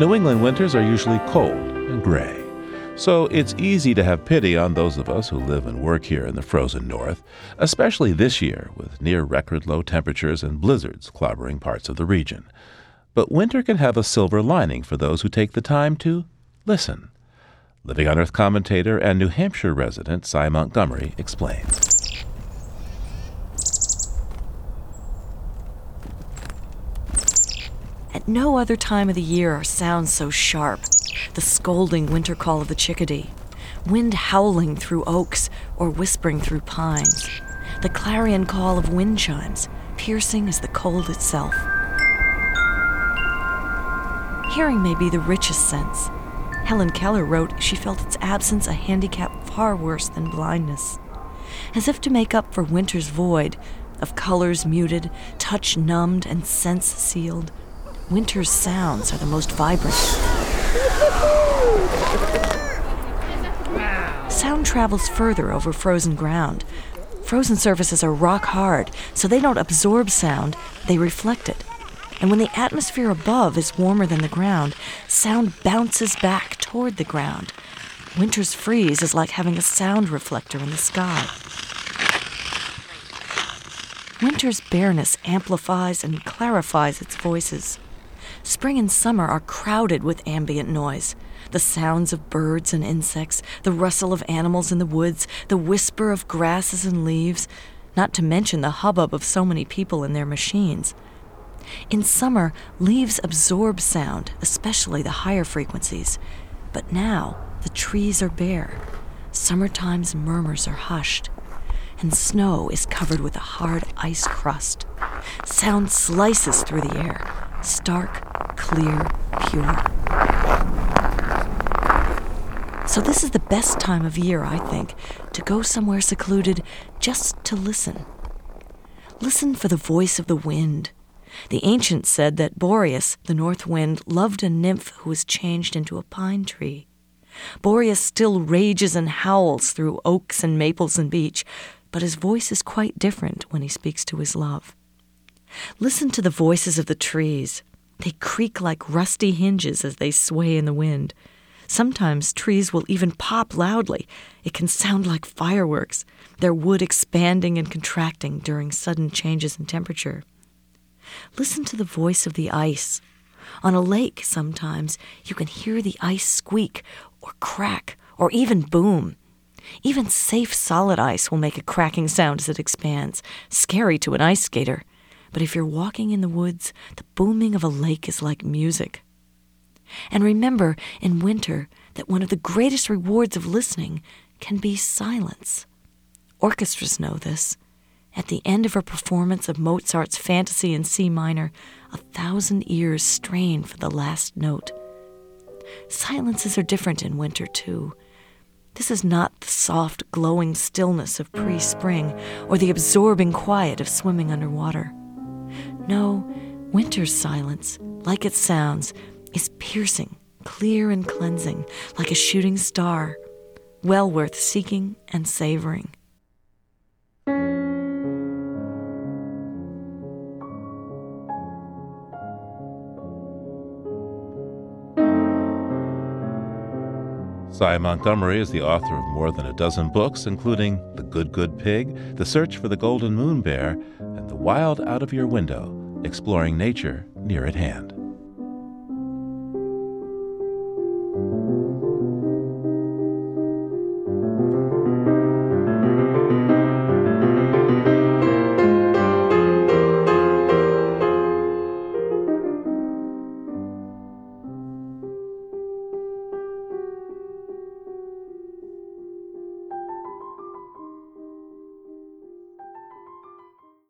New England winters are usually cold and gray. So it's easy to have pity on those of us who live and work here in the frozen north, especially this year with near record low temperatures and blizzards clobbering parts of the region. But winter can have a silver lining for those who take the time to listen. Living on Earth commentator and New Hampshire resident Sy Montgomery explains. At no other time of the year are sounds so sharp. The scolding winter call of the chickadee, wind howling through oaks or whispering through pines, the clarion call of wind chimes, piercing as the cold itself. Hearing may be the richest sense. Helen Keller wrote she felt its absence a handicap far worse than blindness. As if to make up for winter's void, of colors muted, touch numbed, and sense sealed, winter's sounds are the most vibrant. Sound travels further over frozen ground. Frozen surfaces are rock hard, so they don't absorb sound, they reflect it. And when the atmosphere above is warmer than the ground, sound bounces back toward the ground. Winter's freeze is like having a sound reflector in the sky. Winter's bareness amplifies and clarifies its voices. Spring and summer are crowded with ambient noise the sounds of birds and insects, the rustle of animals in the woods, the whisper of grasses and leaves, not to mention the hubbub of so many people and their machines. In summer, leaves absorb sound, especially the higher frequencies. But now, the trees are bare. Summertime's murmurs are hushed, and snow is covered with a hard ice crust. Sound slices through the air, stark, clear, pure. So, this is the best time of year, I think, to go somewhere secluded just to listen. Listen for the voice of the wind. The ancients said that Boreas, the north wind, loved a nymph who was changed into a pine tree. Boreas still rages and howls through oaks and maples and beech, but his voice is quite different when he speaks to his love. Listen to the voices of the trees. They creak like rusty hinges as they sway in the wind. Sometimes trees will even pop loudly. It can sound like fireworks, their wood expanding and contracting during sudden changes in temperature. Listen to the voice of the ice. On a lake, sometimes, you can hear the ice squeak or crack or even boom. Even safe solid ice will make a cracking sound as it expands, scary to an ice skater. But if you're walking in the woods, the booming of a lake is like music. And remember in winter that one of the greatest rewards of listening can be silence. Orchestras know this. At the end of a performance of Mozart's Fantasy in C minor, a thousand ears strain for the last note. Silences are different in winter, too. This is not the soft, glowing stillness of pre spring or the absorbing quiet of swimming underwater. No, winter's silence, like it sounds, is piercing, clear, and cleansing, like a shooting star, well worth seeking and savoring. Sy Montgomery is the author of more than a dozen books, including The Good Good Pig, The Search for the Golden Moon Bear, and The Wild Out of Your Window, exploring nature near at hand.